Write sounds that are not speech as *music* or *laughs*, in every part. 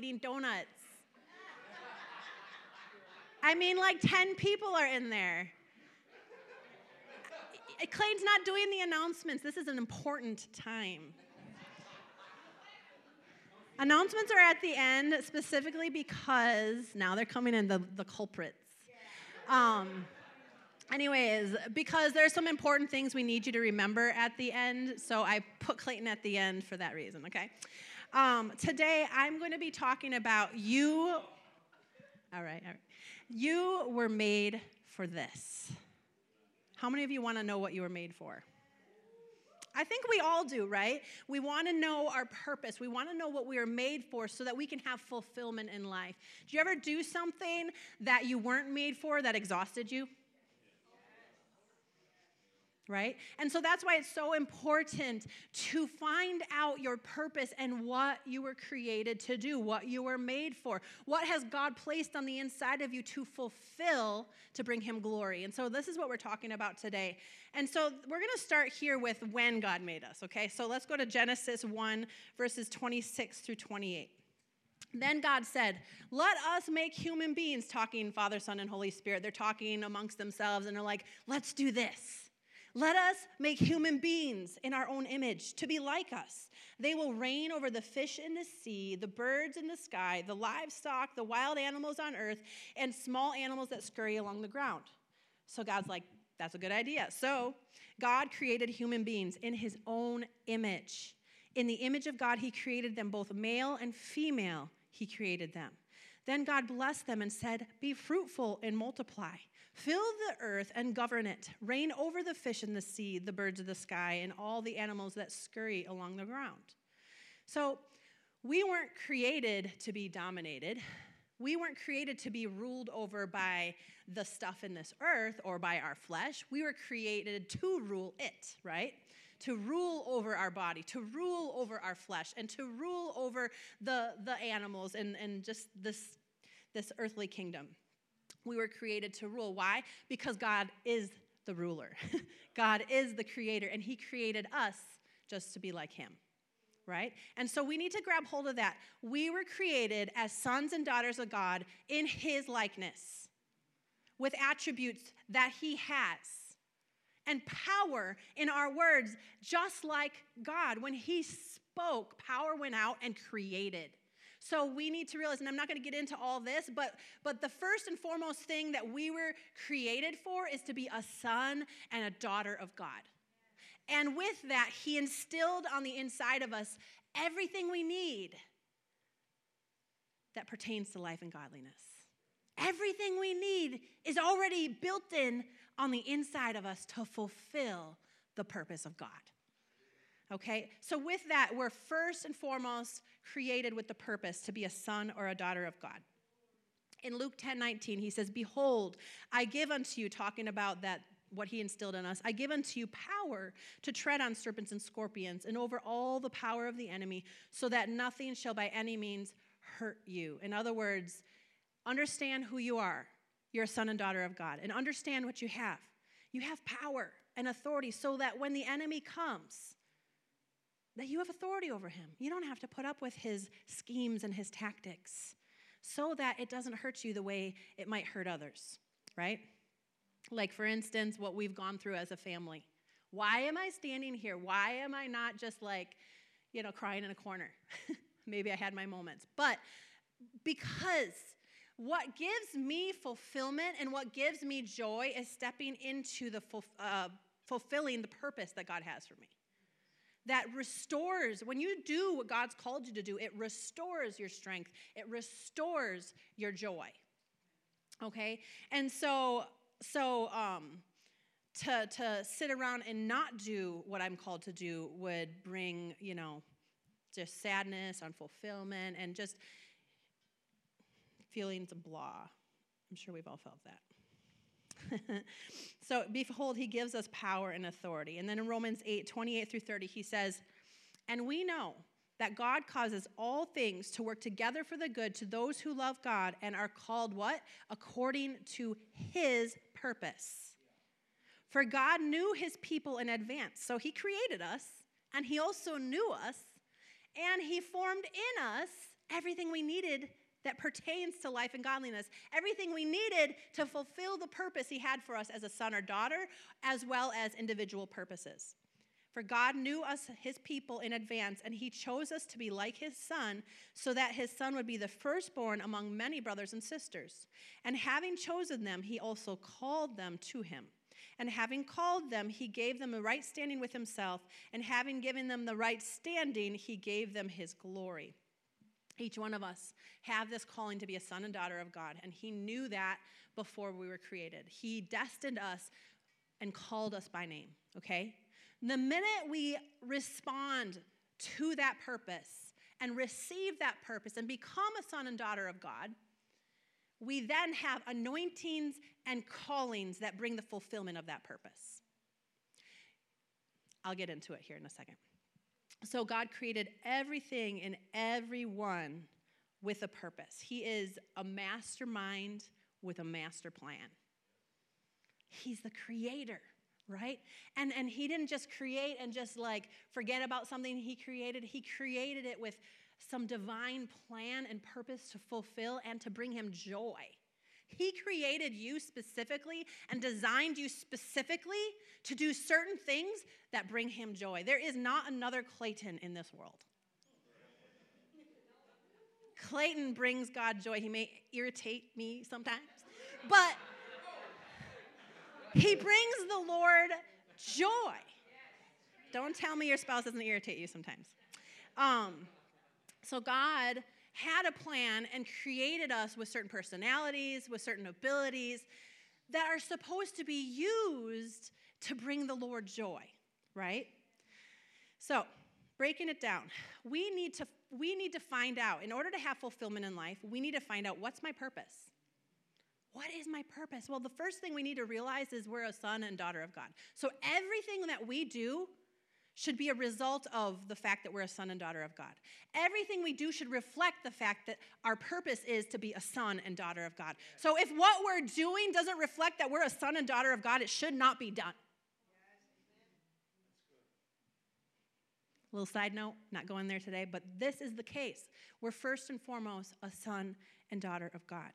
eating donuts. I mean, like 10 people are in there. Clayton's not doing the announcements. This is an important time. Announcements are at the end specifically because now they're coming in the, the culprits. Um, anyways, because there's some important things we need you to remember at the end, so I put Clayton at the end for that reason, okay? Um, today I'm going to be talking about you. All right, all right. You were made for this. How many of you want to know what you were made for? I think we all do, right? We want to know our purpose. We want to know what we are made for so that we can have fulfillment in life. Do you ever do something that you weren't made for that exhausted you? Right? And so that's why it's so important to find out your purpose and what you were created to do, what you were made for. What has God placed on the inside of you to fulfill to bring Him glory? And so this is what we're talking about today. And so we're going to start here with when God made us, okay? So let's go to Genesis 1, verses 26 through 28. Then God said, Let us make human beings, talking Father, Son, and Holy Spirit. They're talking amongst themselves and they're like, Let's do this. Let us make human beings in our own image to be like us. They will reign over the fish in the sea, the birds in the sky, the livestock, the wild animals on earth, and small animals that scurry along the ground. So God's like, that's a good idea. So God created human beings in his own image. In the image of God, he created them both male and female, he created them. Then God blessed them and said, Be fruitful and multiply. Fill the earth and govern it. Reign over the fish in the sea, the birds of the sky, and all the animals that scurry along the ground. So, we weren't created to be dominated. We weren't created to be ruled over by the stuff in this earth or by our flesh. We were created to rule it, right? To rule over our body, to rule over our flesh, and to rule over the, the animals and, and just this, this earthly kingdom. We were created to rule. Why? Because God is the ruler. *laughs* God is the creator, and He created us just to be like Him. Right? And so we need to grab hold of that. We were created as sons and daughters of God in His likeness with attributes that He has and power in our words, just like God. When He spoke, power went out and created. So we need to realize, and I'm not going to get into all this, but, but the first and foremost thing that we were created for is to be a son and a daughter of God. And with that, He instilled on the inside of us everything we need that pertains to life and godliness. Everything we need is already built in on the inside of us to fulfill the purpose of God. Okay? So, with that, we're first and foremost created with the purpose to be a son or a daughter of God. In Luke 10 19, he says, Behold, I give unto you, talking about that what he instilled in us. I give unto you power to tread on serpents and scorpions and over all the power of the enemy, so that nothing shall by any means hurt you. In other words, understand who you are. You're a son and daughter of God, and understand what you have. You have power and authority so that when the enemy comes, that you have authority over him. You don't have to put up with his schemes and his tactics so that it doesn't hurt you the way it might hurt others, right? Like, for instance, what we've gone through as a family. Why am I standing here? Why am I not just like, you know, crying in a corner? *laughs* Maybe I had my moments. But because what gives me fulfillment and what gives me joy is stepping into the uh, fulfilling the purpose that God has for me that restores, when you do what God's called you to do, it restores your strength, it restores your joy. Okay? And so, so, um, to, to sit around and not do what I'm called to do would bring, you know, just sadness, unfulfillment, and just feelings of blah. I'm sure we've all felt that. *laughs* so, behold, he gives us power and authority. And then in Romans 8 28 through 30, he says, And we know that God causes all things to work together for the good to those who love God and are called what? According to his purpose. For God knew his people in advance. So he created us, and he also knew us, and he formed in us everything we needed that pertains to life and godliness, everything we needed to fulfill the purpose He had for us as a son or daughter, as well as individual purposes. For God knew us, his people, in advance, and he chose us to be like his son, so that his son would be the firstborn among many brothers and sisters. And having chosen them, he also called them to him. And having called them, he gave them a right standing with himself. And having given them the right standing, he gave them his glory. Each one of us have this calling to be a son and daughter of God, and he knew that before we were created. He destined us and called us by name, okay? The minute we respond to that purpose and receive that purpose and become a son and daughter of God, we then have anointings and callings that bring the fulfillment of that purpose. I'll get into it here in a second. So, God created everything and everyone with a purpose. He is a mastermind with a master plan. He's the creator right? And, and he didn't just create and just like forget about something he created, he created it with some divine plan and purpose to fulfill and to bring him joy. He created you specifically and designed you specifically to do certain things that bring him joy. There is not another Clayton in this world. Clayton brings God joy. He may irritate me sometimes, but he brings the Lord joy. Don't tell me your spouse doesn't irritate you sometimes. Um, so God had a plan and created us with certain personalities, with certain abilities that are supposed to be used to bring the Lord joy, right? So, breaking it down, we need to we need to find out in order to have fulfillment in life, we need to find out what's my purpose? What is my purpose? Well, the first thing we need to realize is we're a son and daughter of God. So everything that we do should be a result of the fact that we're a son and daughter of God. Everything we do should reflect the fact that our purpose is to be a son and daughter of God. So if what we're doing doesn't reflect that we're a son and daughter of God, it should not be done. Little side note, not going there today, but this is the case. We're first and foremost a son and daughter of God.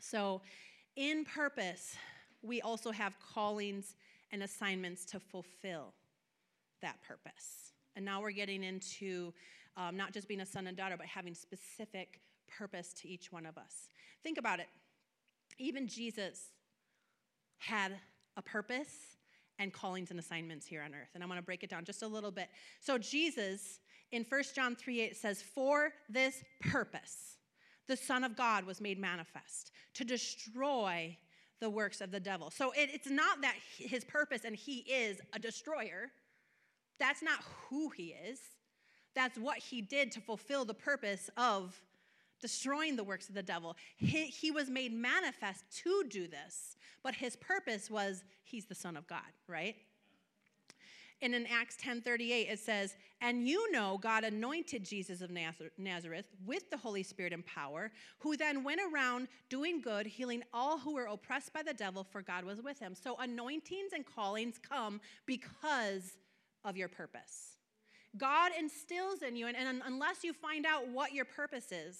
So, in purpose, we also have callings and assignments to fulfill that purpose. And now we're getting into um, not just being a son and daughter, but having specific purpose to each one of us. Think about it. Even Jesus had a purpose and callings and assignments here on earth. And I'm going to break it down just a little bit. So, Jesus in 1 John 3 8 says, For this purpose, the Son of God was made manifest to destroy the works of the devil. So it, it's not that his purpose and he is a destroyer. That's not who he is. That's what he did to fulfill the purpose of destroying the works of the devil. He, he was made manifest to do this, but his purpose was he's the Son of God, right? And in Acts 10:38 it says, "And you know God anointed Jesus of Nazareth with the Holy Spirit and power, who then went around doing good, healing all who were oppressed by the devil, for God was with him." So anointings and callings come because of your purpose. God instills in you, and, and unless you find out what your purpose is,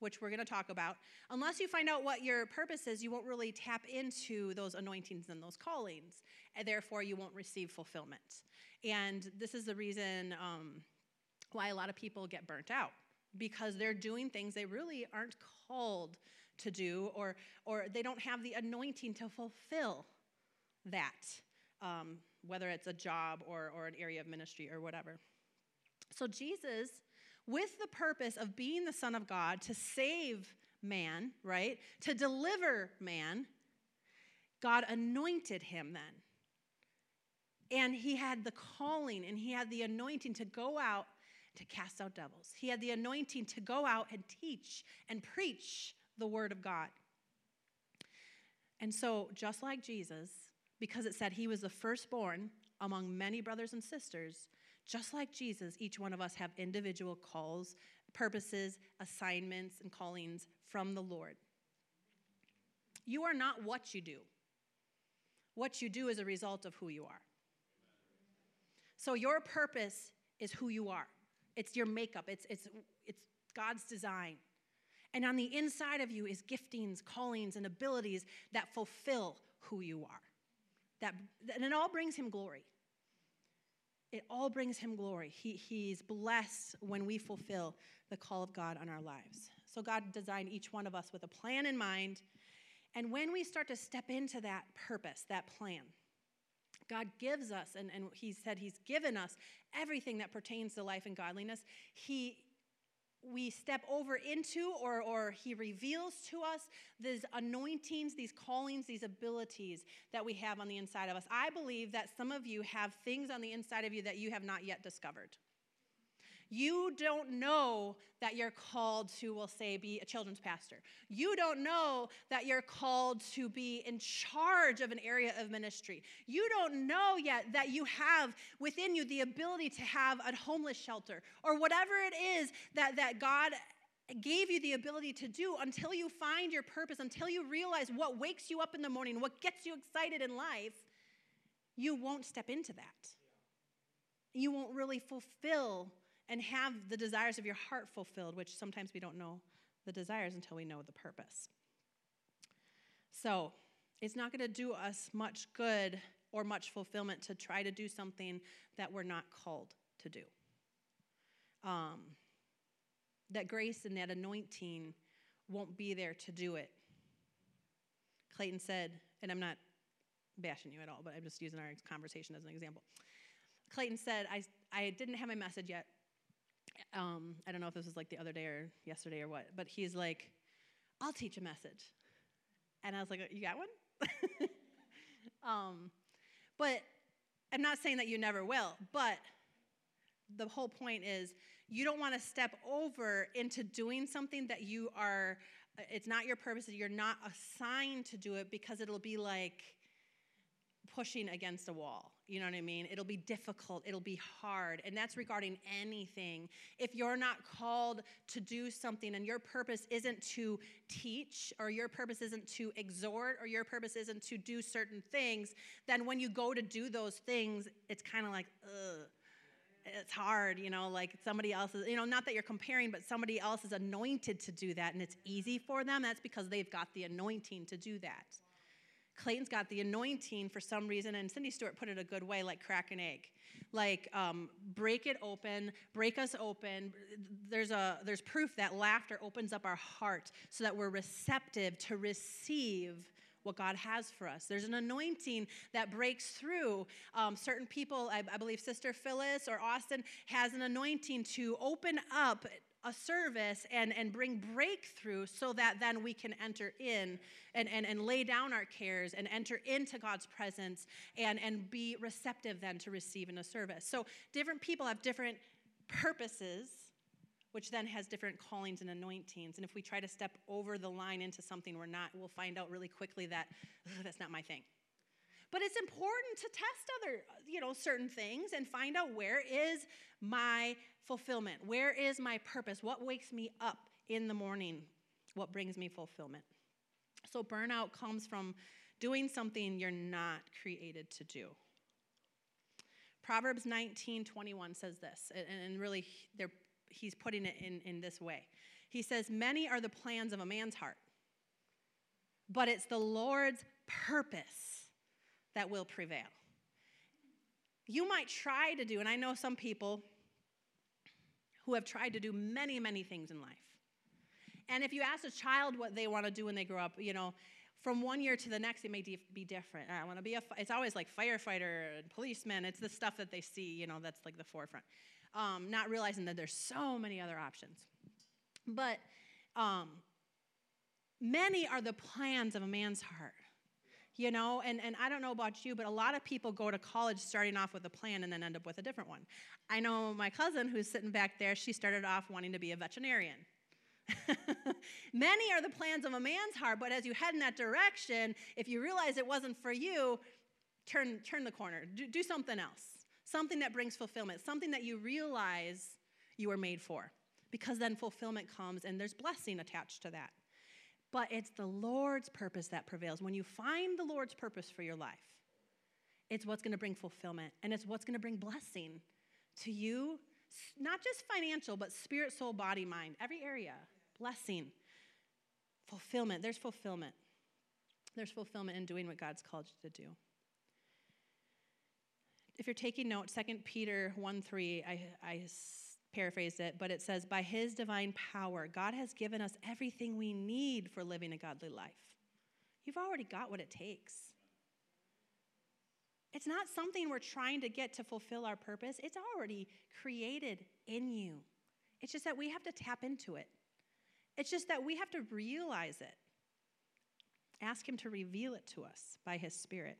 which we're going to talk about, unless you find out what your purpose is, you won't really tap into those anointings and those callings, and therefore you won't receive fulfillment. And this is the reason um, why a lot of people get burnt out because they're doing things they really aren't called to do, or, or they don't have the anointing to fulfill that, um, whether it's a job or, or an area of ministry or whatever. So, Jesus, with the purpose of being the Son of God to save man, right, to deliver man, God anointed him then. And he had the calling and he had the anointing to go out to cast out devils. He had the anointing to go out and teach and preach the word of God. And so, just like Jesus, because it said he was the firstborn among many brothers and sisters, just like Jesus, each one of us have individual calls, purposes, assignments, and callings from the Lord. You are not what you do. What you do is a result of who you are. So your purpose is who you are. It's your makeup. It's, it's, it's God's design. And on the inside of you is giftings, callings, and abilities that fulfill who you are. That, and it all brings him glory. It all brings him glory. He, he's blessed when we fulfill the call of God on our lives. So God designed each one of us with a plan in mind. And when we start to step into that purpose, that plan, God gives us, and, and He said He's given us everything that pertains to life and godliness. He we step over into or, or he reveals to us these anointings these callings these abilities that we have on the inside of us. I believe that some of you have things on the inside of you that you have not yet discovered you don't know that you're called to, we'll say, be a children's pastor. You don't know that you're called to be in charge of an area of ministry. You don't know yet that you have within you the ability to have a homeless shelter or whatever it is that, that God gave you the ability to do until you find your purpose, until you realize what wakes you up in the morning, what gets you excited in life, you won't step into that. You won't really fulfill and have the desires of your heart fulfilled, which sometimes we don't know the desires until we know the purpose. So, it's not going to do us much good or much fulfillment to try to do something that we're not called to do. Um, that grace and that anointing won't be there to do it. Clayton said, and I'm not bashing you at all, but I'm just using our conversation as an example. Clayton said, I, I didn't have my message yet, um, I don't know if this was like the other day or yesterday or what, but he's like, I'll teach a message. And I was like, You got one? *laughs* um, but I'm not saying that you never will, but the whole point is you don't want to step over into doing something that you are, it's not your purpose, you're not assigned to do it because it'll be like, pushing against a wall. You know what I mean? It'll be difficult, it'll be hard. And that's regarding anything. If you're not called to do something and your purpose isn't to teach, or your purpose isn't to exhort, or your purpose isn't to do certain things, then when you go to do those things, it's kind of like, ugh it's hard, you know, like somebody else is, you know, not that you're comparing, but somebody else is anointed to do that and it's easy for them. That's because they've got the anointing to do that. Clayton's got the anointing for some reason, and Cindy Stewart put it a good way, like crack an egg, like um, break it open, break us open. There's a there's proof that laughter opens up our heart so that we're receptive to receive what God has for us. There's an anointing that breaks through. Um, certain people, I, I believe Sister Phyllis or Austin, has an anointing to open up a service and, and bring breakthrough so that then we can enter in and, and, and lay down our cares and enter into God's presence and, and be receptive then to receive in a service. So different people have different purposes, which then has different callings and anointings. And if we try to step over the line into something we're not, we'll find out really quickly that that's not my thing. But it's important to test other, you know, certain things and find out where is my fulfillment? Where is my purpose? What wakes me up in the morning? What brings me fulfillment? So burnout comes from doing something you're not created to do. Proverbs 19, 21 says this, and really he's putting it in, in this way. He says, Many are the plans of a man's heart, but it's the Lord's purpose that will prevail. You might try to do, and I know some people who have tried to do many, many things in life. And if you ask a child what they want to do when they grow up, you know, from one year to the next, it may be different. I want to be a, it's always like firefighter and policeman. It's the stuff that they see, you know, that's like the forefront. Um, not realizing that there's so many other options. But um, many are the plans of a man's heart you know and, and i don't know about you but a lot of people go to college starting off with a plan and then end up with a different one. I know my cousin who's sitting back there she started off wanting to be a veterinarian. *laughs* Many are the plans of a man's heart but as you head in that direction if you realize it wasn't for you turn turn the corner. Do, do something else. Something that brings fulfillment. Something that you realize you were made for. Because then fulfillment comes and there's blessing attached to that but it's the Lord's purpose that prevails. When you find the Lord's purpose for your life, it's what's going to bring fulfillment and it's what's going to bring blessing to you, not just financial, but spirit, soul, body, mind, every area. Blessing, fulfillment. There's fulfillment. There's fulfillment in doing what God's called you to do. If you're taking notes, 2 Peter 1 3, I, I paraphrased it, but it says, By his divine power, God has given us everything we need for living a godly life. You've already got what it takes. It's not something we're trying to get to fulfill our purpose, it's already created in you. It's just that we have to tap into it. It's just that we have to realize it. Ask Him to reveal it to us by His Spirit.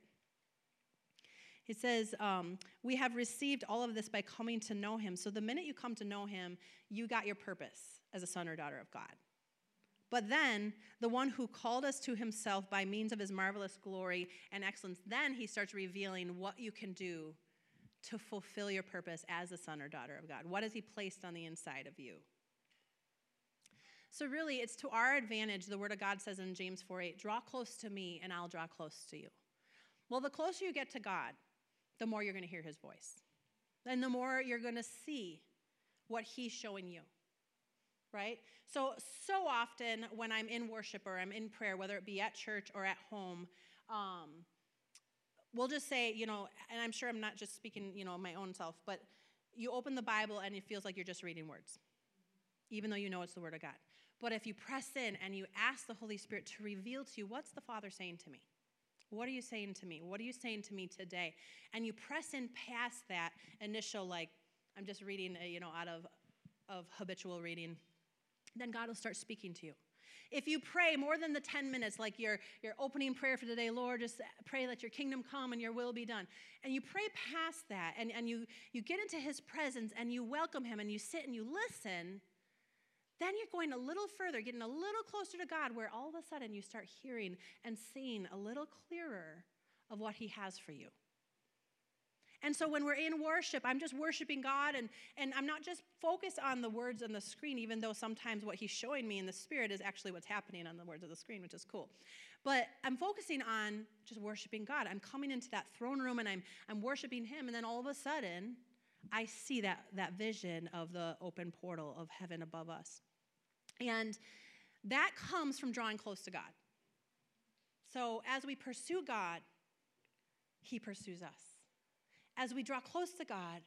He says, um, We have received all of this by coming to know Him. So the minute you come to know Him, you got your purpose as a son or daughter of God. But then, the one who called us to himself by means of his marvelous glory and excellence, then he starts revealing what you can do to fulfill your purpose as a son or daughter of God. What has he placed on the inside of you? So, really, it's to our advantage. The Word of God says in James 4 8, draw close to me and I'll draw close to you. Well, the closer you get to God, the more you're going to hear his voice. And the more you're going to see what he's showing you right? So, so often when I'm in worship or I'm in prayer, whether it be at church or at home, um, we'll just say, you know, and I'm sure I'm not just speaking, you know, my own self, but you open the Bible and it feels like you're just reading words, even though you know it's the Word of God. But if you press in and you ask the Holy Spirit to reveal to you, what's the Father saying to me? What are you saying to me? What are you saying to me today? And you press in past that initial, like, I'm just reading, uh, you know, out of, of habitual reading then God will start speaking to you. If you pray more than the 10 minutes, like your, your opening prayer for today, Lord, just pray that your kingdom come and your will be done. And you pray past that and, and you, you get into his presence and you welcome him and you sit and you listen, then you're going a little further, getting a little closer to God, where all of a sudden you start hearing and seeing a little clearer of what he has for you. And so when we're in worship, I'm just worshiping God and, and I'm not just focused on the words on the screen, even though sometimes what He's showing me in the Spirit is actually what's happening on the words of the screen, which is cool. But I'm focusing on just worshiping God. I'm coming into that throne room and I'm, I'm worshiping Him, and then all of a sudden, I see that, that vision of the open portal of heaven above us. And that comes from drawing close to God. So as we pursue God, He pursues us. As we draw close to God,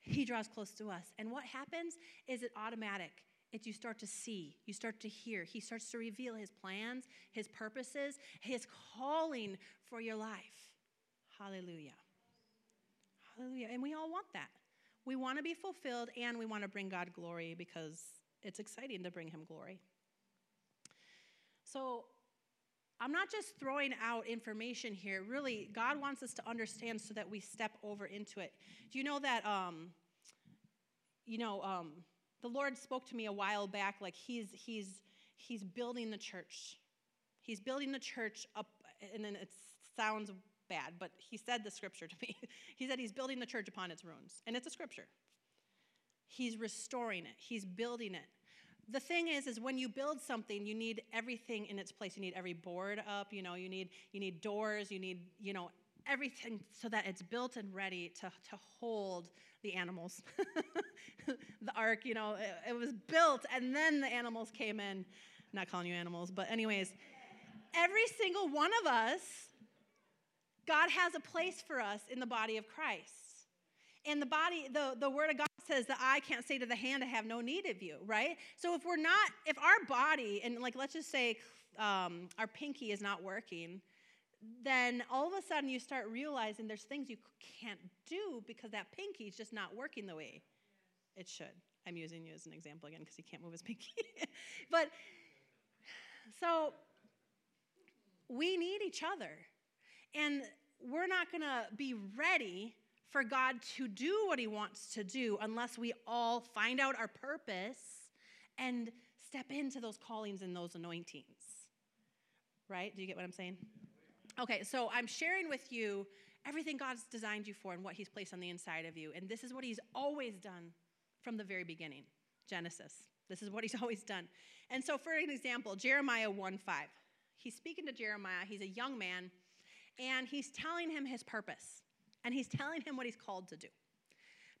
He draws close to us. And what happens is it automatic. It's you start to see, you start to hear. He starts to reveal His plans, His purposes, His calling for your life. Hallelujah. Hallelujah. And we all want that. We want to be fulfilled and we want to bring God glory because it's exciting to bring Him glory. So, I'm not just throwing out information here. Really, God wants us to understand so that we step over into it. Do you know that, um, you know, um, the Lord spoke to me a while back, like he's, he's, he's building the church. He's building the church up, and then it sounds bad, but he said the scripture to me. *laughs* he said he's building the church upon its ruins, and it's a scripture. He's restoring it, he's building it. The thing is is when you build something you need everything in its place. You need every board up you know you need you need doors you need you know everything so that it's built and ready to, to hold the animals. *laughs* The ark you know it, it was built and then the animals came in. Not calling you animals but anyways every single one of us god has a place for us in the body of christ and the body the, the word of god says the eye can't say to the hand, I have no need of you, right? So if we're not, if our body, and like let's just say um, our pinky is not working, then all of a sudden you start realizing there's things you can't do because that pinky is just not working the way it should. I'm using you as an example again because he can't move his *laughs* pinky. but so we need each other. And we're not going to be ready for God to do what He wants to do unless we all find out our purpose and step into those callings and those anointings. Right? Do you get what I'm saying? Okay, so I'm sharing with you everything God's designed you for and what He's placed on the inside of you. And this is what He's always done from the very beginning Genesis. This is what He's *laughs* always done. And so, for an example, Jeremiah 1 5. He's speaking to Jeremiah. He's a young man, and he's telling him his purpose and he's telling him what he's called to do.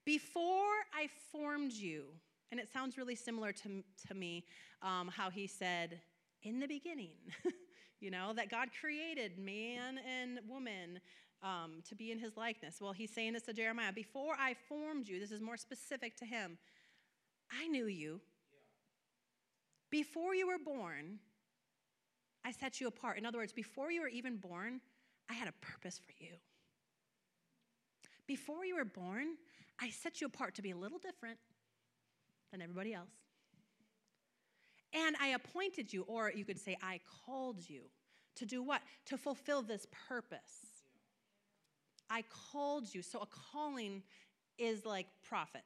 Before I formed you, and it sounds really similar to, to me um, how he said, in the beginning, *laughs* you know, that God created man and woman um, to be in his likeness. Well, he's saying this to Jeremiah Before I formed you, this is more specific to him, I knew you. Before you were born, I set you apart. In other words, before you were even born, I had a purpose for you. Before you were born, I set you apart to be a little different than everybody else. And I appointed you, or you could say, I called you to do what? To fulfill this purpose. I called you. So a calling is like prophet.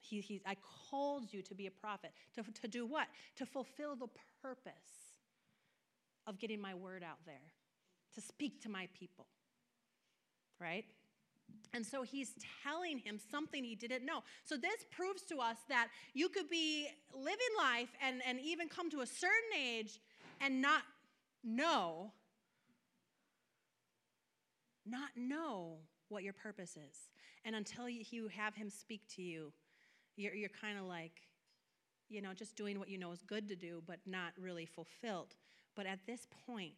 He, he, I called you to be a prophet. To, to do what? To fulfill the purpose of getting my word out there, to speak to my people. Right? And so he's telling him something he didn't know. So this proves to us that you could be living life and, and even come to a certain age and not know, not know what your purpose is. And until you have him speak to you, you're, you're kind of like, you know, just doing what you know is good to do, but not really fulfilled. But at this point,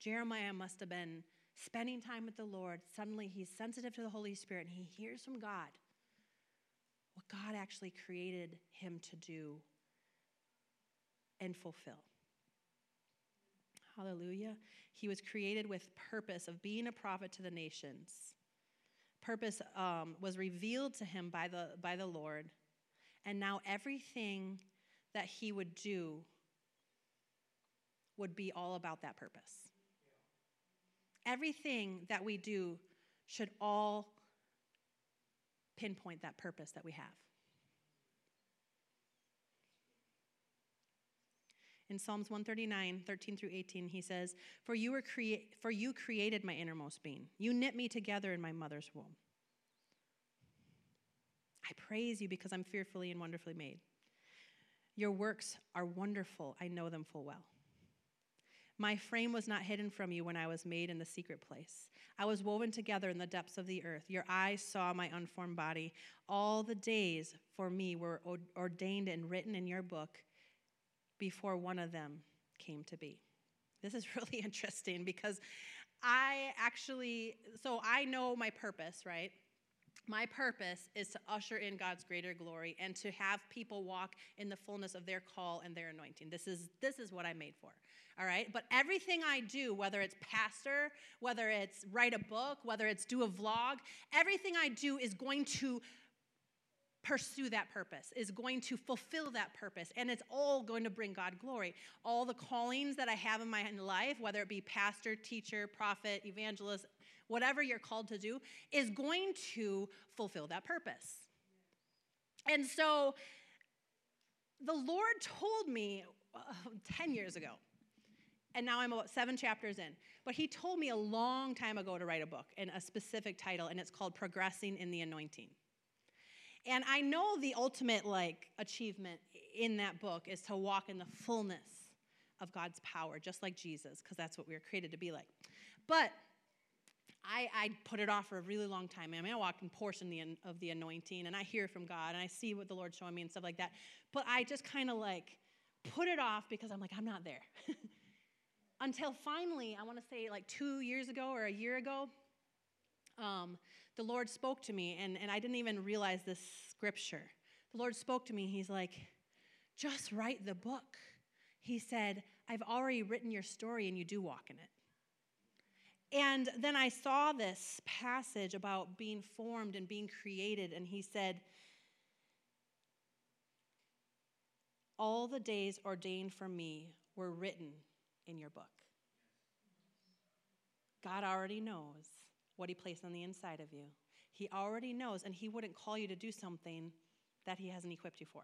Jeremiah must have been spending time with the Lord. Suddenly, he's sensitive to the Holy Spirit and he hears from God what God actually created him to do and fulfill. Hallelujah. He was created with purpose of being a prophet to the nations. Purpose um, was revealed to him by the, by the Lord. And now everything that he would do would be all about that purpose. Everything that we do should all pinpoint that purpose that we have. In Psalms 139, 13 through 18, he says, For you, were crea- for you created my innermost being. You knit me together in my mother's womb. I praise you because I'm fearfully and wonderfully made. Your works are wonderful. I know them full well. My frame was not hidden from you when I was made in the secret place. I was woven together in the depths of the earth. Your eyes saw my unformed body. All the days for me were ordained and written in your book before one of them came to be. This is *laughs* really interesting because I actually, so I know my purpose, right? My purpose is to usher in God's greater glory and to have people walk in the fullness of their call and their anointing. This is this is what I'm made for. All right? But everything I do, whether it's pastor, whether it's write a book, whether it's do a vlog, everything I do is going to pursue that purpose, is going to fulfill that purpose, and it's all going to bring God glory. All the callings that I have in my life, whether it be pastor, teacher, prophet, evangelist, whatever you're called to do, is going to fulfill that purpose. And so the Lord told me uh, 10 years ago, and now I'm about seven chapters in. But he told me a long time ago to write a book and a specific title, and it's called Progressing in the Anointing. And I know the ultimate like achievement in that book is to walk in the fullness of God's power, just like Jesus, because that's what we were created to be like. But I, I, put it off for a really long time. I mean, I walk in portion of the anointing, and I hear from God, and I see what the Lord's showing me and stuff like that. But I just kind of like put it off because I'm like, I'm not there. *laughs* Until finally, I want to say like two years ago or a year ago, um, the Lord spoke to me, and, and I didn't even realize this scripture. The Lord spoke to me, He's like, just write the book. He said, I've already written your story, and you do walk in it. And then I saw this passage about being formed and being created, and he said, All the days ordained for me were written in your book. God already knows what he placed on the inside of you. He already knows, and he wouldn't call you to do something that he hasn't equipped you for.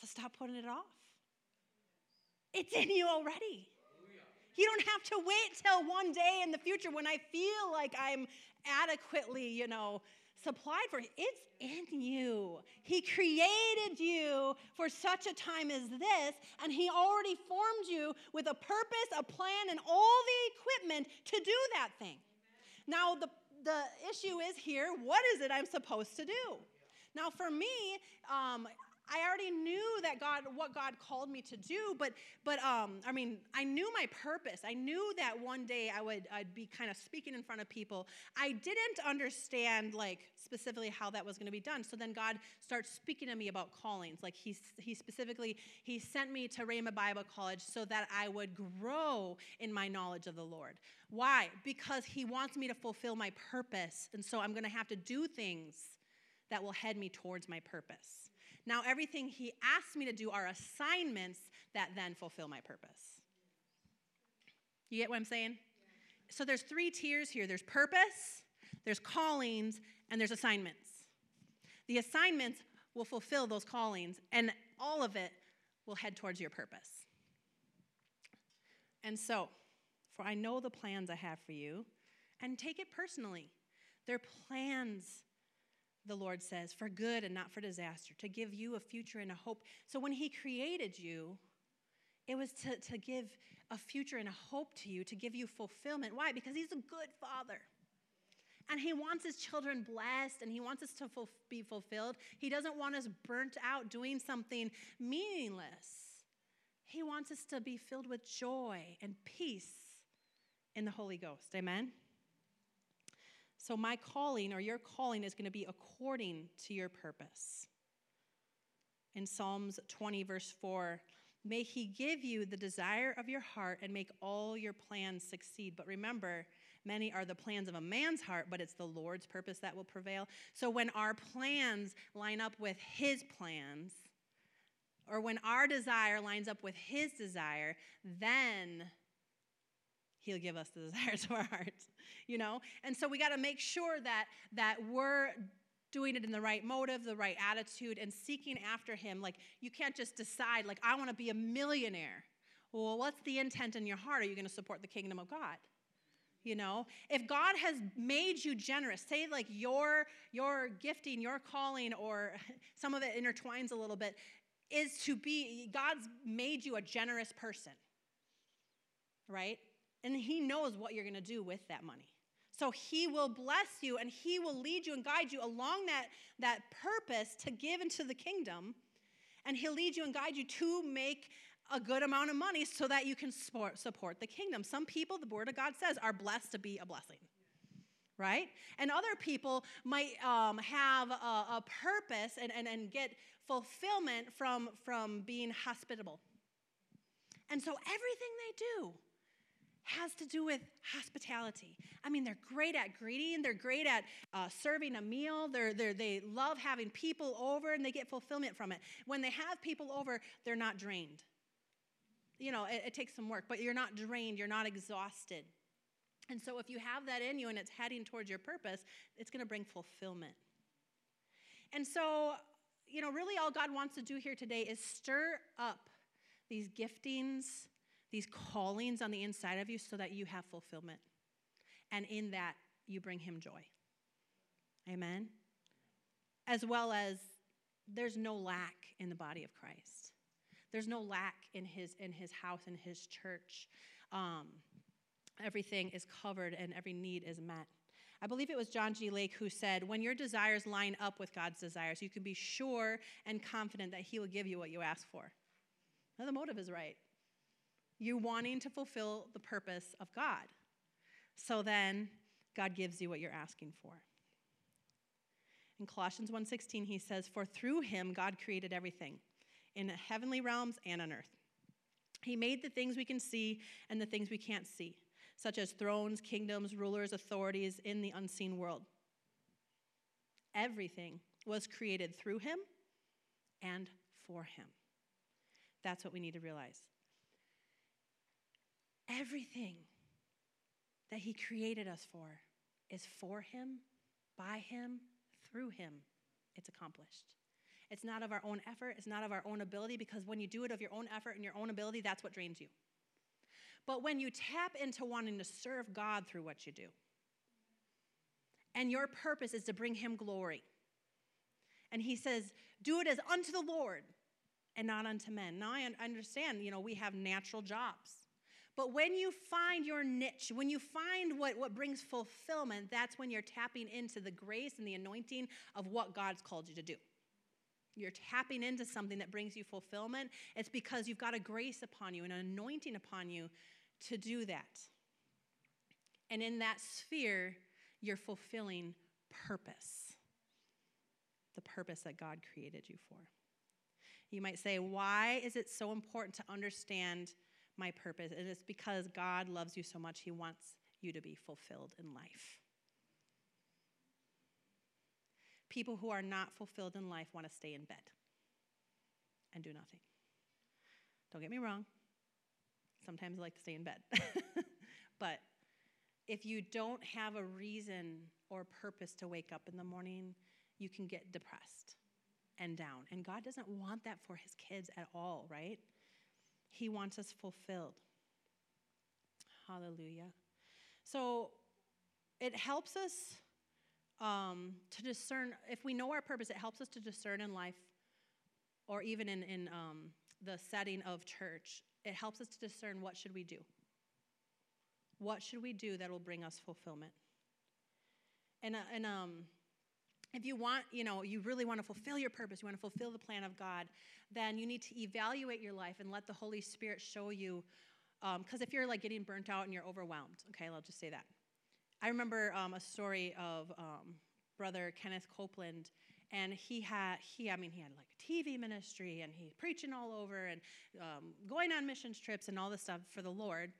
So stop putting it off. It's in you already. You don't have to wait till one day in the future when I feel like I'm adequately, you know, supplied for. It's in you. He created you for such a time as this, and He already formed you with a purpose, a plan, and all the equipment to do that thing. Now, the, the issue is here what is it I'm supposed to do? Now, for me, um, I already knew that God, what God called me to do, but, but um, I mean, I knew my purpose. I knew that one day I would, I'd be kind of speaking in front of people. I didn't understand like specifically how that was going to be done. So then God starts speaking to me about callings. Like he, he specifically, he sent me to Rhema Bible College so that I would grow in my knowledge of the Lord. Why? Because he wants me to fulfill my purpose. And so I'm going to have to do things that will head me towards my purpose. Now, everything he asks me to do are assignments that then fulfill my purpose. You get what I'm saying? So there's three tiers here there's purpose, there's callings, and there's assignments. The assignments will fulfill those callings, and all of it will head towards your purpose. And so, for I know the plans I have for you, and take it personally. They're plans the Lord says, for good and not for disaster, to give you a future and a hope. So when He created you, it was to, to give a future and a hope to you, to give you fulfillment. Why? Because He's a good Father. And He wants His children blessed and He wants us to ful- be fulfilled. He doesn't want us burnt out doing something meaningless. He wants us to be filled with joy and peace in the Holy Ghost. Amen? So, my calling or your calling is going to be according to your purpose. In Psalms 20, verse 4, may He give you the desire of your heart and make all your plans succeed. But remember, many are the plans of a man's heart, but it's the Lord's purpose that will prevail. So, when our plans line up with His plans, or when our desire lines up with His desire, then he'll give us the *laughs* desires of our hearts you know? And so we got to make sure that that we're doing it in the right motive the right attitude and seeking after him. Like you can't just decide like i want to be a millionaire. Well what's the intent in your heart? Are you going to support the kingdom of god? You know? If god has made you generous say like your your gifting your calling or *laughs* some of it intertwines a little bit is to be god's made you a generous person right and He knows what you're going to do with that money. So He will bless you and He will lead you and guide you along that, that purpose to give into the kingdom. And He'll lead you and guide you to make a good amount of money so that you can support, support the kingdom. Some people, the Word of God says, are blessed to be a blessing right? And other people might um, have a, a purpose and, and, and get fulfillment from, from being hospitable. And so everything they do has to do with hospitality. I mean, they're great at greeting, they're great at uh, serving a meal, they're, they're, they love having people over and they get fulfillment from it. When they have people over, they're not drained. You know, it, it takes some work, but you're not drained, you're not exhausted. And so, if you have that in you and it's heading towards your purpose, it's going to bring fulfillment. And so, you know, really all God wants to do here today is stir up these giftings these callings on the inside of you so that you have fulfillment. And in that, you bring Him joy. Amen? As well as there's no lack in the body of Christ. There's no lack in his in his house in his church. Um, everything is covered and every need is met. I believe it was John G. Lake who said, "When your desires line up with God's desires, you can be sure and confident that He will give you what you ask for." Now the motive is right you wanting to fulfill the purpose of God. So then God gives you what you're asking for. In Colossians 1:16 he says for through him God created everything in heavenly realms and on earth. He made the things we can see and the things we can't see, such as thrones, kingdoms, rulers, authorities in the unseen world. Everything was created through him and for him. That's what we need to realize. Everything that He created us for is for Him, by Him, through Him. It's accomplished. It's not of our own effort, it's not of our own ability, because when you do it of your own effort and your own ability, that's what drains you. But when you tap into wanting to serve God through what you do, and your purpose is to bring Him glory, and He says, do it as unto the Lord and not unto men. Now I understand, you know, we have natural jobs. But when you find your niche, when you find what, what brings fulfillment, that's when you're tapping into the grace and the anointing of what God's called you to do. You're tapping into something that brings you fulfillment. It's because you've got a grace upon you, and an anointing upon you to do that. And in that sphere, you're fulfilling purpose the purpose that God created you for. You might say, Why is it so important to understand my purpose? And it's because God loves you so much, He wants you to be fulfilled in life. People who are not fulfilled in life want to stay in bed and do nothing. Don't get me wrong. Sometimes I like to stay in bed. *laughs* but if you don't have a reason or purpose to wake up in the morning, you can get depressed and down. And God doesn't want that for his kids at all, right? He wants us fulfilled. Hallelujah. So it helps us um, to discern, if we know our purpose, it helps us to discern in life or even in, in um, the setting of church. It helps us to discern what should we do? What should we do that will bring us fulfillment? And, uh, and um, if you want, you know, you really want to fulfill your purpose, you want to fulfill the plan of God, then you need to evaluate your life and let the Holy Spirit show you. Because um, if you're like getting burnt out and you're overwhelmed, okay, I'll just say that. I remember um, a story of um, brother Kenneth Copeland, and he had he I mean he had like a TV ministry and he's preaching all over and um, going on missions trips and all this stuff for the Lord.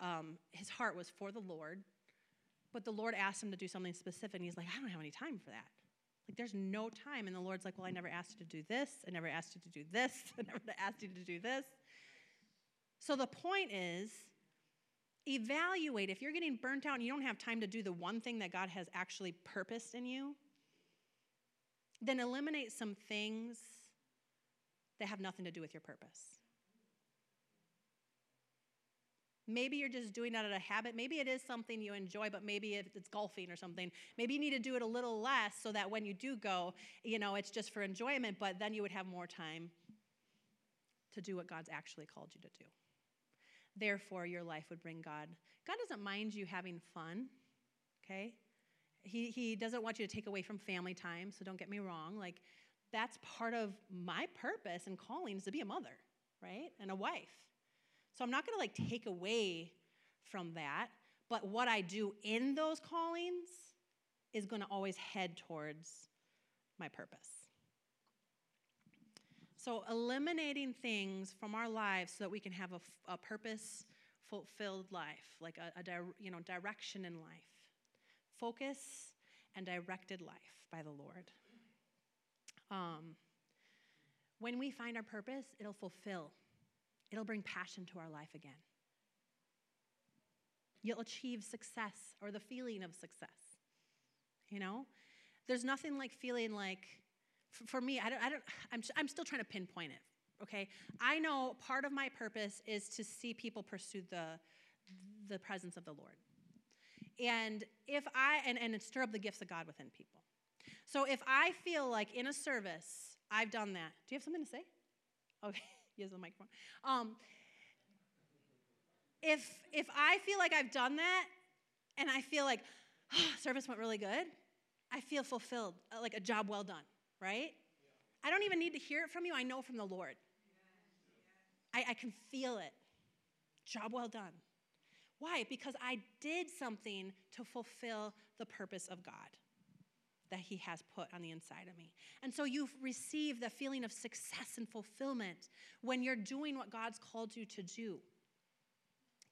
Um, his heart was for the Lord, but the Lord asked him to do something specific, and he's like, I don't have any time for that. Like, there's no time. And the Lord's like, Well, I never asked you to do this. I never asked you to do this. *laughs* I never asked you to do this. So the point is, evaluate. If you're getting burnt out and you don't have time to do the one thing that God has actually purposed in you, then eliminate some things that have nothing to do with your purpose. Maybe you're just doing that out of habit. Maybe it is something you enjoy, but maybe it's golfing or something. Maybe you need to do it a little less so that when you do go, you know, it's just for enjoyment, but then you would have more time to do what God's actually called you to do. Therefore, your life would bring God. God doesn't mind you having fun, okay? He, he doesn't want you to take away from family time, so don't get me wrong. Like, that's part of my purpose and calling is to be a mother, right? And a wife. So I'm not going to like take away from that, but what I do in those callings is going to always head towards my purpose. So eliminating things from our lives so that we can have a, a purpose fulfilled life, like a, a you know, direction in life. Focus and directed life by the Lord. Um, when we find our purpose, it'll fulfill it'll bring passion to our life again. You'll achieve success or the feeling of success. You know, there's nothing like feeling like, for, me, I don't, I don't I'm, I'm still trying to pinpoint it. Okay, I know part of my purpose is to see people pursue the, the presence of the Lord. And if I, and, and stir up the gifts of God within people. So if I feel like in a service, I've done that. Do you have something to say? Okay. Use the microphone. Um, if if I feel like I've done that, and I feel like oh, service went really good, I feel fulfilled, uh, like a job well done, right? I don't even need to hear it from you. I know from the Lord. I, I can feel it. Job well done. Why? Because I did something to fulfill the purpose of God that He has put on the inside of me. And so you receive the feeling of success and fulfillment when you're doing what God's called you to do.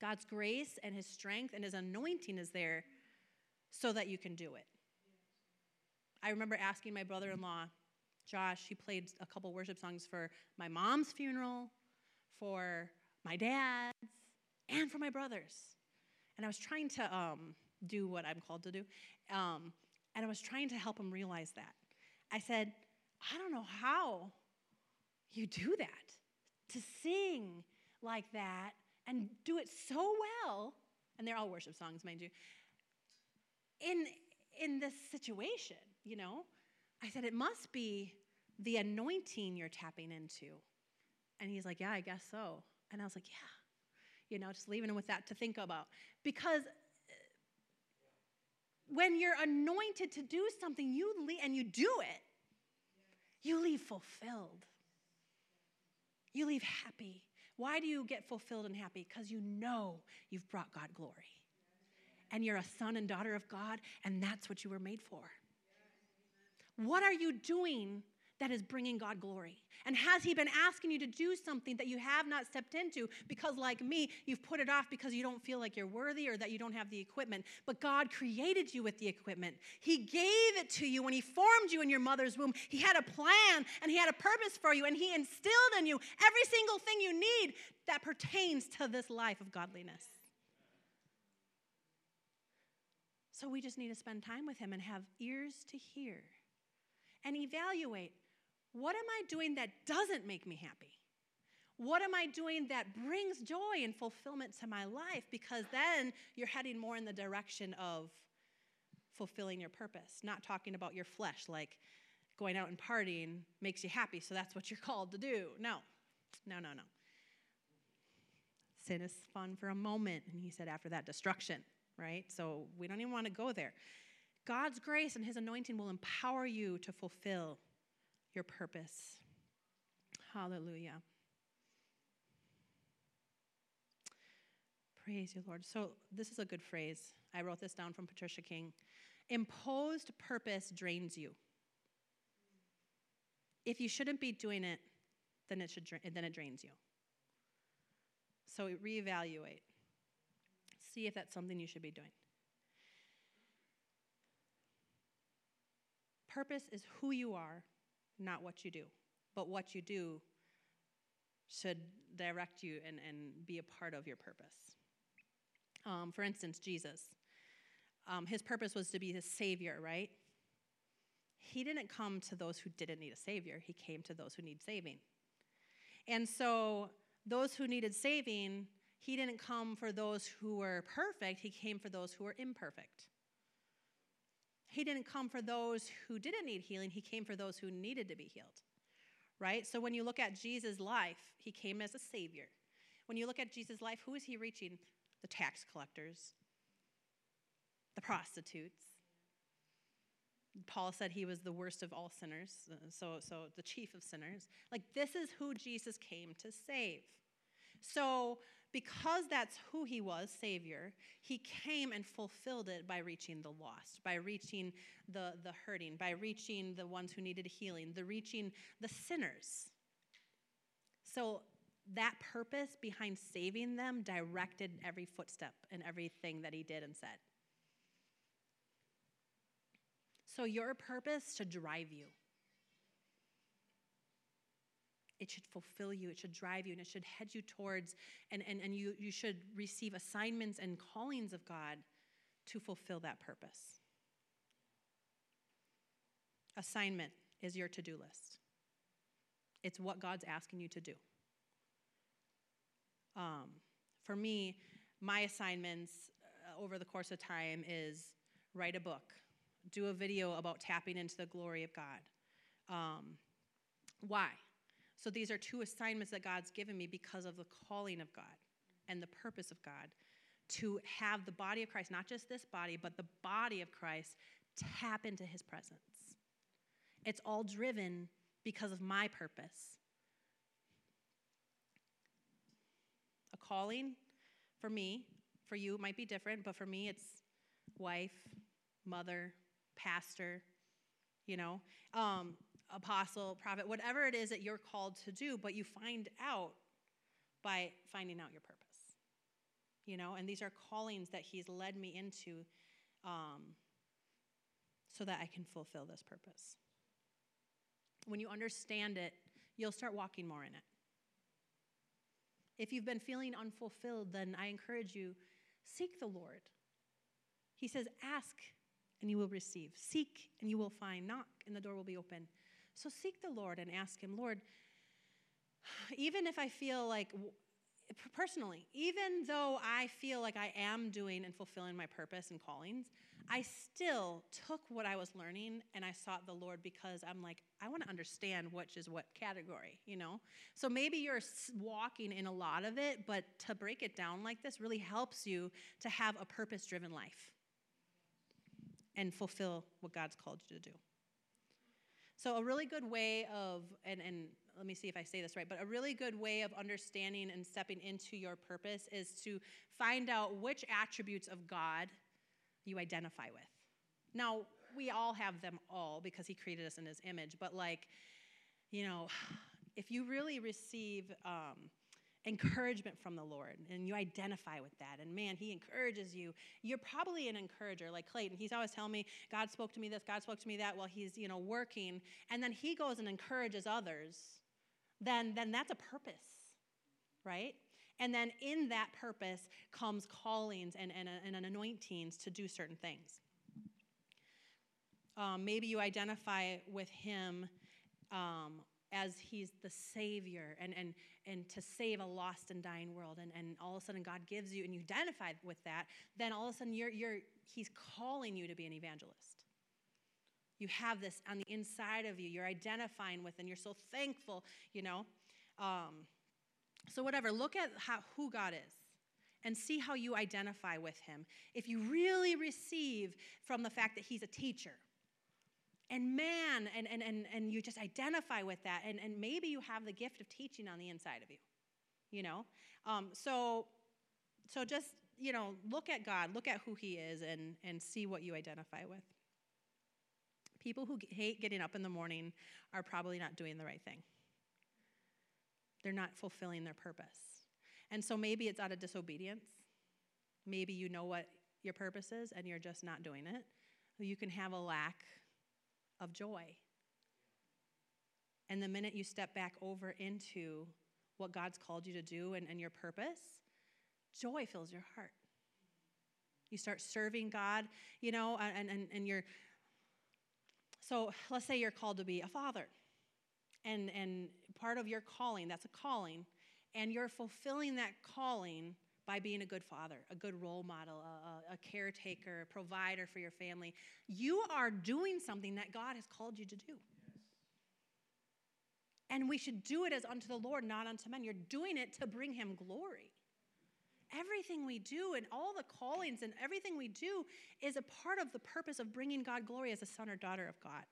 God's grace and His strength and His anointing is there so that you can do it. I remember asking my brother in law, Josh, he played a couple worship songs for my mom's funeral, for my dad's, and for my brother's. And I was trying to um, do what I'm called to do. Um, and I was trying to help him realize that. I said, I don't know how you do that, to sing like that and do it so well. And they're all worship songs, mind you. In, in this situation, you know, I said, it must be the anointing you're tapping into. And he's like, yeah, I guess so. And I was like, yeah. you know, just leaving him with that to think about. Because when you're anointed to do something, you leave, and you do it, you leave fulfilled. You leave happy. Why do you get fulfilled and happy? Because you know you've brought God glory. And you're a son and daughter of God, and that's what you were made for. What are you doing that is bringing God glory? And has He been asking you to do something that you have not stepped into because, like me, you've put it off because you don't feel like you're worthy or that you don't have the equipment? But God created you with the equipment. He gave it to you when He formed you in your mother's womb. He had a plan and He had a purpose for you, and He instilled in you every single thing you need that pertains to this life of godliness. So we just need to spend time with Him and have ears to hear and evaluate what am I doing that doesn't make me happy? What am I doing that brings joy and fulfillment to my life? Because then you're heading more in the direction of fulfilling your purpose, not talking about your flesh, like going out and partying makes you happy, so that's what you're *laughs* called to do. No, no, no, no. Sin is fun for a moment, and he said after that, destruction, right? So we don't even want to go there. God's grace and his anointing will empower you to fulfill your purpose. Hallelujah. Praise you, Lord. So, this is a good phrase. I wrote this down from Patricia King. Imposed purpose drains you. If you shouldn't be doing it, then it, should, then it drains you. So, reevaluate. See if that's something you should be doing. Purpose is who you are not what you do. But what you do should direct you and, and be a part of your purpose. Um, for instance, Jesus. Um, his purpose was to be the Savior, right? He didn't come to those who didn't need a Savior, He came to those who need saving. And so, those who needed saving, He didn't come for those who were perfect, He came for those who were imperfect. He didn't come for those who didn't need healing, he came for those who needed to be healed. Right? So when you look at Jesus' life, he came as a savior. When you look at Jesus' life, who is he reaching? The tax collectors, the prostitutes. Paul said he was the worst of all sinners, so, so the chief of sinners. Like, this is who Jesus came to save. So, because that's who he was, Savior, he came and fulfilled it by reaching the lost, by reaching the, the hurting, by reaching the ones who needed healing, the reaching the sinners. So that purpose behind saving them directed every footstep and everything that he did and said. So your purpose should drive you it should fulfill you, it should drive you, and it should head you towards, and, and, and you, you should receive assignments and callings of God to fulfill that purpose. Assignment is your to do list, it's what God's asking you to do. Um, for me, my assignments uh, over the course of time is write a book, do a video about tapping into the glory of God. Um, why? So these are two assignments that God's given me because of the calling of God and the purpose of God to have the body of Christ, not just this body, but the body of Christ, tap into his presence. It's all driven because of my purpose. A calling for me, for you, it might be different, but for me, it's wife, mother, pastor, you know. Um, apostle, prophet, whatever it is that you're called to do, but you find out by finding out your purpose. You know, and these are callings that He's led me into um, so that I can fulfill this purpose. When you understand it, you'll start walking more in it. If you've been feeling unfulfilled, then I encourage you seek the Lord. He says, Ask and you will receive, seek and you will find, knock and the door will be open. So seek the Lord and ask Him, Lord, even if I feel like personally, even though I feel like I am doing and fulfilling my purpose and callings, I still took what I was learning and I sought the Lord because I'm like, I want to understand which is what category, you know? So maybe you're walking in a lot of it, but to break it down like this really helps you to have a purpose driven life and fulfill what God's called you to do. So, a really good way of, and, and let me see if I say this right, but a really good way of understanding and stepping into your purpose is to find out which attributes of God you identify with. Now, we all have them all because He created us in His image, but like, you know, *sighs* if you really receive um, encouragement from the Lord and you identify with that, and man, He encourages you, you're probably an encourager like Clayton. He's always telling me, God spoke to me this, God spoke to me that while he's, you know, working, and then he goes and encourages others, then, then that's a purpose, right? And then in that purpose comes callings and, and, and anointings to do certain things. Um, maybe you identify with him um, as he's the savior and, and, and to save a lost and dying world. And, and all of a sudden god gives you and you identify with that then all of a sudden you're, you're, he's calling you to be an evangelist. You have this on the inside of you. You're identifying with and you're so thankful you know? Um, so, whatever, look at how, who God is and see how you identify with him. If you really receive from the fact that he's a teacher, and man, and, and, and, and you just identify with that, and, and maybe you have the gift of teaching on the inside of you, you know? Um, so, so just, you know, look at God, look at who he is, and, and see what you identify with. People who hate getting up in the morning are probably not doing the right thing. They're not fulfilling their purpose. And so maybe it's out of disobedience. Maybe you know what your purpose is and you're just not doing it. You can have a lack of joy. And the minute you step back over into what God's called you to do and, and your purpose, joy fills your heart. You start serving God, you know, and, and, and you're. So let's say you're called to be a father and, and part of your calling, that's a calling, and you're fulfilling that calling by being a good father, a good role model, a, a, caretaker, a provider for your family. You are doing something that God has called you to do. And we should do it as unto the Lord, not unto men. You're doing it to bring him glory. Everything we do and all the callings and everything we do is a part of the purpose of bringing God glory as a son or daughter of God.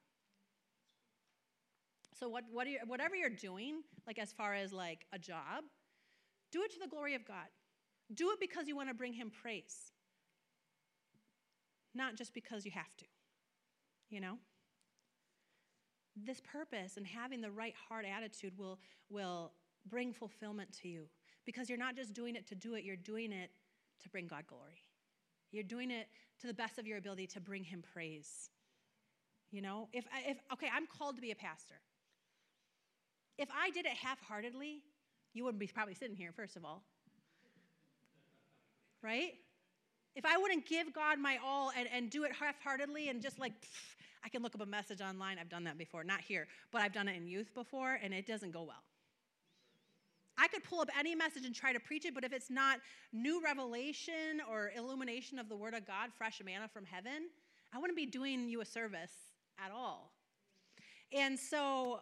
So what, what you, whatever you're doing, like as far as like a job, do it to the glory of God. Do it because you want to bring him praise. Not just because you have to. You know? This purpose and having the right heart attitude will, will bring fulfillment to you because you're not just doing it to do it, you're doing it to bring God glory. You're doing it to the best of your ability to bring him praise. You know, if, if okay, I'm called to be a pastor. If I did it half heartedly, you wouldn't be probably sitting here, first of all. Right? If I wouldn't give God my all and, and do it half heartedly and just like, pff, I can look up a message online. I've done that before, not here, but I've done it in youth before, and it doesn't go well. I could pull up any message and try to preach it, but if it's not new revelation or illumination of the Word of God, fresh manna from heaven, I wouldn't be doing you a service at all. And so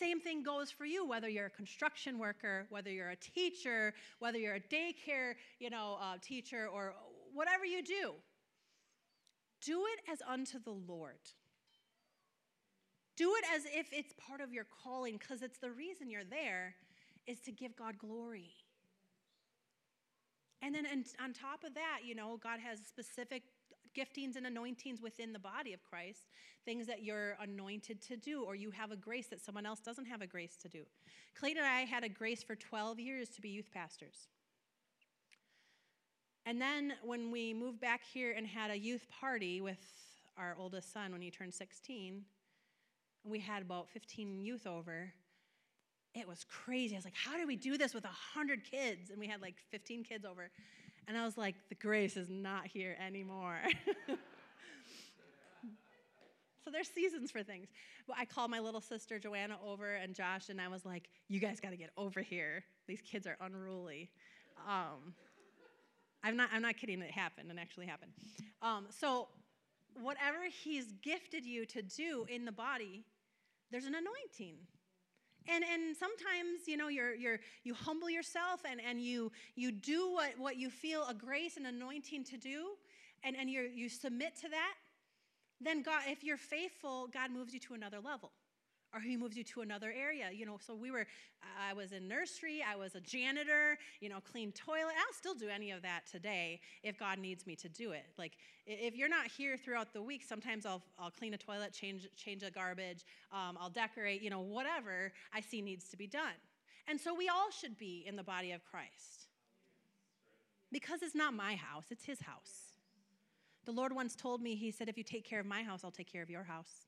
same thing goes for you, whether you're a construction worker, whether you're a teacher, whether you're a daycare, you know, uh, teacher, or whatever you do. Do it as unto the Lord. Do it as if it's part of your calling, because it's the reason you're there is to give God glory. And then on top of that, you know, God has specific giftings and anointings within the body of Christ, things that you're anointed to do, or you have a grace that someone else doesn't have a grace to do. Clayton and I had a grace for 12 years to be youth pastors. And then when we moved back here and had a youth party with our oldest son when he turned 16, and we had about 15 youth over, it was crazy. I was like, how do we do this with 100 kids? And we had like 15 kids over. And I was like, the grace is not here anymore. *laughs* So there's seasons for things. I called my little sister Joanna over and Josh, and I was like, "You guys got to get over here. These kids are unruly." Um, I'm not. I'm not kidding. It happened. It actually happened. Um, so, whatever He's gifted you to do in the body, there's an anointing. And, and sometimes you know you're, you're, you humble yourself and, and you, you do what, what you feel a grace and anointing to do and, and you you submit to that then God, if you're faithful, God moves you to another level or he moves you to another area you know so we were i was in nursery i was a janitor you know clean toilet. I'll still do any of that today if god needs me to do it. Like if you're not here throughout the week sometimes i'll, I'll clean a toilet change change a garbage um, i'll decorate you know whatever i see needs to be done. And so we all should be in the body of christ. Because it's not my house it's his house. The Lord once told me, He said, if you take care of my house, I'll take care of your house.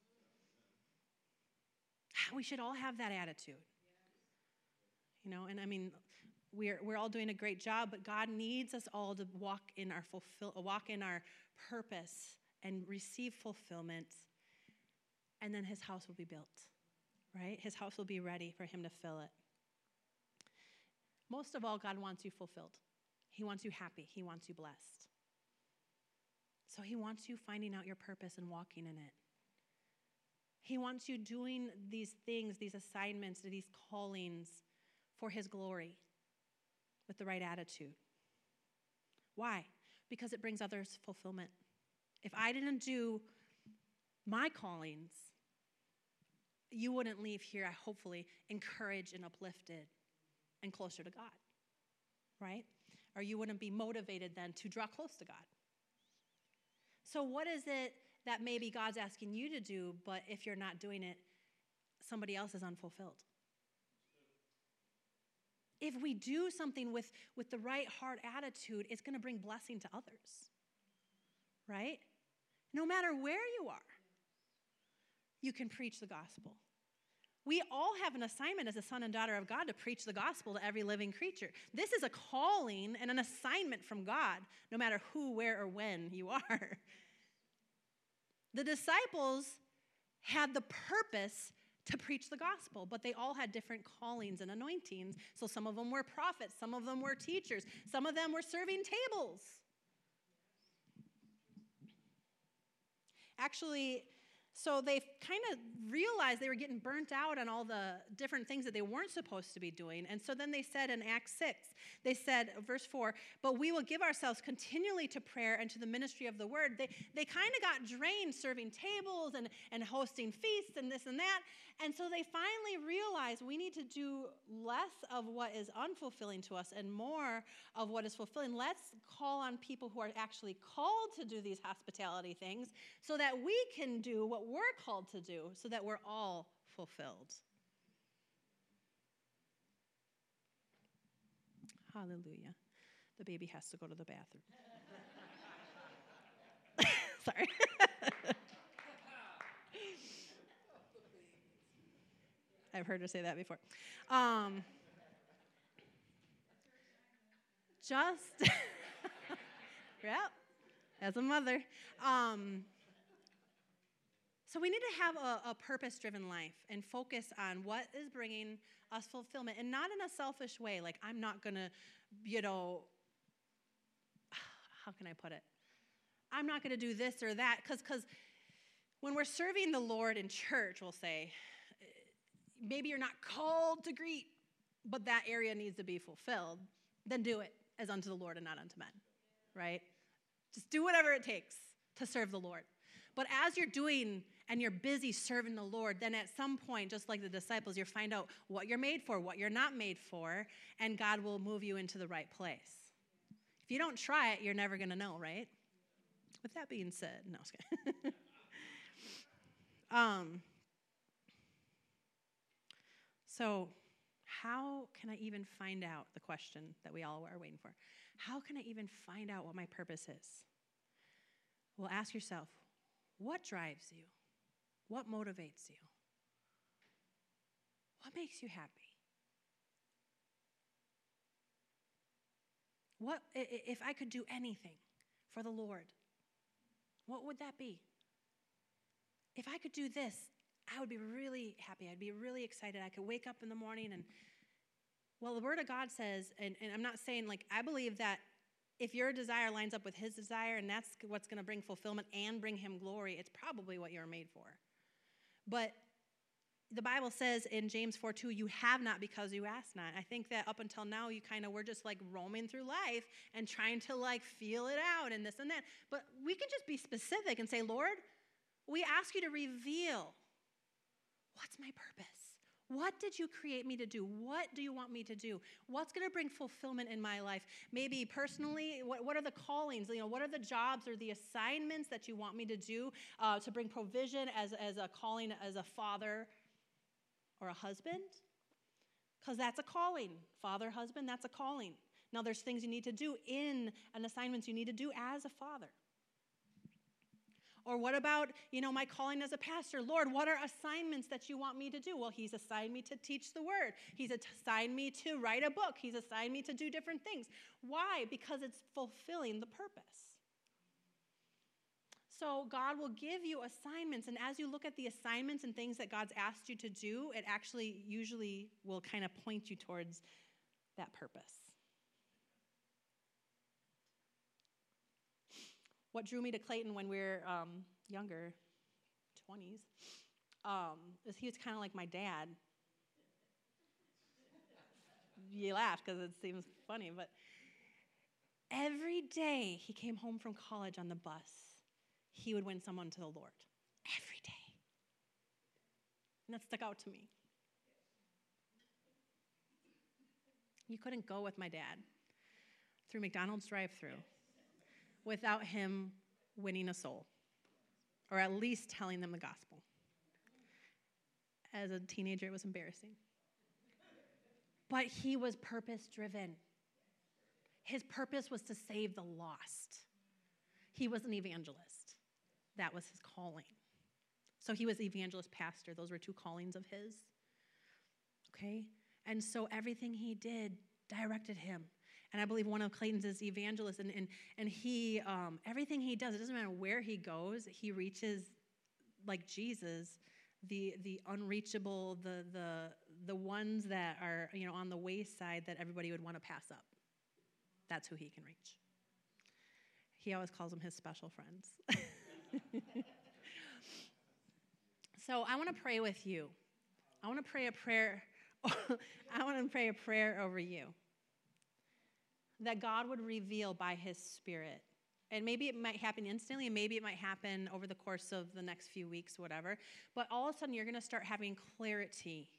*sighs* We should all have that attitude. You know, and I mean, we're, we're all doing a great job, but God needs us all to walk in our fulfill, walk in our purpose and receive fulfillment. And then his house will be built, right? His house will be ready for him to fill it. Most of all, God wants you fulfilled. He wants you happy. He wants you blessed. So he wants you finding out your purpose and walking in it. He wants you doing these things, these assignments, these callings for his glory with the right attitude. Why? Because it brings others fulfillment. If I didn't do my callings, you wouldn't leave here, hopefully, encouraged and uplifted and closer to God, right? Or you wouldn't be motivated then to draw close to God. So, what is it that maybe God's asking you to do, but if you're not doing it, somebody else is unfulfilled? If we do something with, with the right heart attitude, it's going to bring blessing to others, right? No matter where you are, you can preach the gospel. We all have an assignment as a son and daughter of God to preach the gospel to every living creature. This is a calling and an assignment from God, no matter who, where, or when you *laughs* are. The disciples had the purpose to preach the gospel, but they all had different callings and anointings. So some of them were prophets, some of them were teachers, some of them were serving tables. Actually, so they kind of realized they were getting burnt out on all the different things that they weren't supposed to be doing. And so then they said in Acts 6, they said, verse 4, but we will give ourselves continually to prayer and to the ministry of the word. They, they kind of got drained serving tables and, and hosting feasts and this and that. And so they finally realize we need to do less of what is unfulfilling to us and more of what is fulfilling. Let's call on people who are actually called to do these hospitality things so that we can do what we're called to do so that we're all fulfilled. Hallelujah. The baby has to go to the bathroom. *laughs* Sorry. *laughs* I've heard her say that before. Um, just, *laughs* yeah, as a mother. Um, so we need to have a, a purpose driven life and focus on what is bringing us fulfillment and not in a selfish way. Like, I'm not going to, you know, *sighs* how can I put it? I'm not going to do this or that. Because when we're serving the Lord in church, we'll say, maybe you're not called to greet, but that area needs to be fulfilled, then do it as unto the Lord and not unto men, right? Just do whatever it takes to serve the Lord. But as you're doing and you're busy serving the Lord, then at some point, just like the disciples, you find out what you're made for, what you're not made for, and God will move you into the right place. If you don't try it, you're never going to know, right? With that being said, no, *laughs* um, so, how can I even find out the question that we all are waiting for? How can I even find out what my purpose is? Well, ask yourself what drives you? What motivates you? What makes you happy? What if I could do anything for the Lord? What would that be? if I could do this, I would be really happy. I'd be really excited. I could wake up in the morning and, well, the Word of God says, and, and I'm not saying like, I believe that if your desire lines up with His desire and that's what's going to bring fulfillment and bring Him glory, it's probably what you're made for. But the Bible says in James 4 2, you have not because you ask not. I think that up until now, you kind of were just like roaming through life and trying to like feel it out and this and that. But we can just be specific and say, Lord, we ask you to reveal what's my purpose? What did you create me to do? What do you want me to do? What's going to bring fulfillment in my life? Maybe personally, what, what are the callings? You know, what are the jobs or the assignments that you want me to do uh, to bring provision as, as a calling as a father or a husband? Because that's a calling. Father, husband, that's a calling. Now, there's things you need to do in and assignments you need to do as a father. Or what about, you know, my calling as a pastor? Lord, what are assignments that you want me to do? Well, He's assigned me to teach the word. He's assigned me to write a book. He's assigned me to do different things. Why? Because it's fulfilling the purpose. So God will give you assignments, and as you look at the assignments and things that God's asked you to do, it actually usually will kind of point you towards that purpose. What drew me to Clayton when we were um, younger, 20s, um, is he was kind of like my dad. you laugh because it seems funny, but every day he came home from college on the bus, he would win someone to the Lord. Every day. And that stuck out to me. You couldn't go with my dad through McDonald's drive through without him winning a soul, or at least telling them the gospel. As a teenager, it was embarrassing. But he was purpose driven. His purpose was to save the lost. He was an evangelist, that was his calling. So he was evangelist pastor. Those were two callings of his. Okay? And so everything he did directed him and I believe one of Clayton's is evangelist, and, and, and he, um, everything he does, it doesn't matter where he goes, he reaches like Jesus, the, the unreachable, the, the, the ones that are, you know, on the wayside that everybody would want to pass up. That's who he can reach. He always calls them his special friends. *laughs* so I want to pray with you. I want to pray a prayer. *laughs* I want to pray a prayer over you that God would reveal by his spirit. And maybe it might happen instantly, and maybe it might happen over the course of the next few weeks, whatever. But all of a sudden, you're going to start having clarity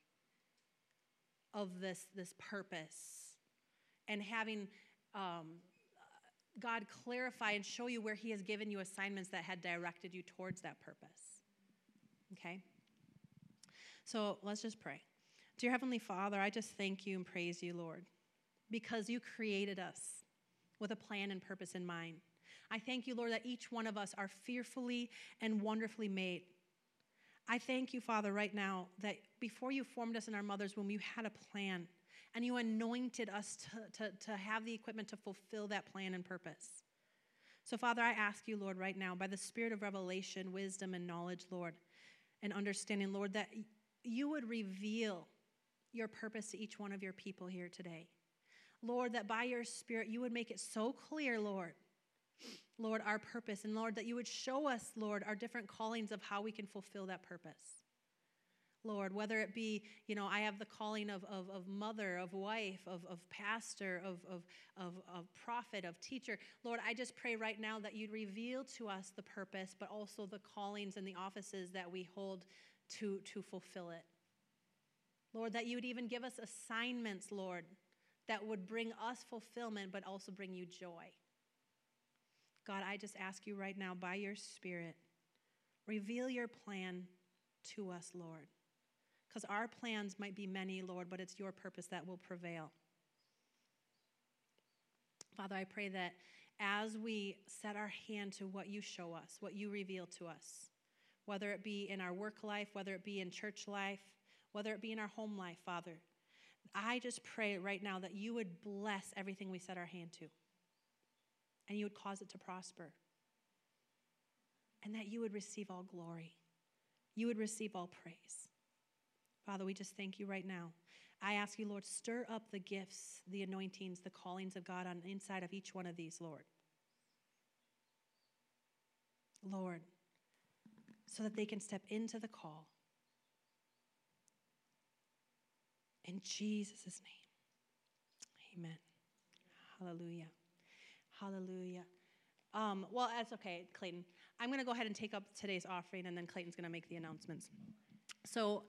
of this, this purpose and having um, God clarify and show you where He has given you assignments that had directed you towards that purpose. Okay? So let's just pray. Dear Heavenly Father, I just thank you and praise you, Lord because you created us with a plan and purpose in mind. I thank you, Lord, that each one of us are fearfully and wonderfully made. I thank you, Father, right now that before you formed us in our mother's womb, you had a plan and you anointed us to, to, to have the equipment to fulfill that plan and purpose. So, Father, I ask you, Lord, right now, by the spirit of revelation, wisdom, and knowledge, Lord, and understanding, Lord, that you would reveal your purpose to each one of your people here today. Lord, that by your Spirit you would make it so clear, Lord, Lord, our purpose. And Lord, that you would show us, Lord, our different callings of how we can fulfill that purpose. Lord, whether it be, you know, I have the calling of, of, of mother, of wife, of, of pastor, of, of, of, of prophet, of teacher. Lord, I just pray right now that you'd reveal to us the purpose, but also the callings and the offices that we hold to, to fulfill it. Lord, that you would even give us assignments, Lord, that would bring us fulfillment, but also bring you joy. God, I just ask you right now, by your Spirit, reveal your plan to us, Lord. Because our plans might be many, Lord, but it's your purpose that will prevail. Father, I pray that as we set our hand to what you show us, what you reveal to us, whether it be in our work life, whether it be in church life, whether it be in our home life, Father, I just pray right now that you would bless everything we set our hand to, and you would cause it to prosper, and that you would receive all glory. you would receive all praise. Father, we just thank you right now. I ask you, Lord, stir up the gifts, the anointings, the callings of God on the inside of each one of these, Lord. Lord, so that they can step into the call. In Jesus' name, amen. Hallelujah. Hallelujah. Um, well, that's okay, Clayton. I'm going to go ahead and take up today's offering, and then Clayton's going to make the announcements. So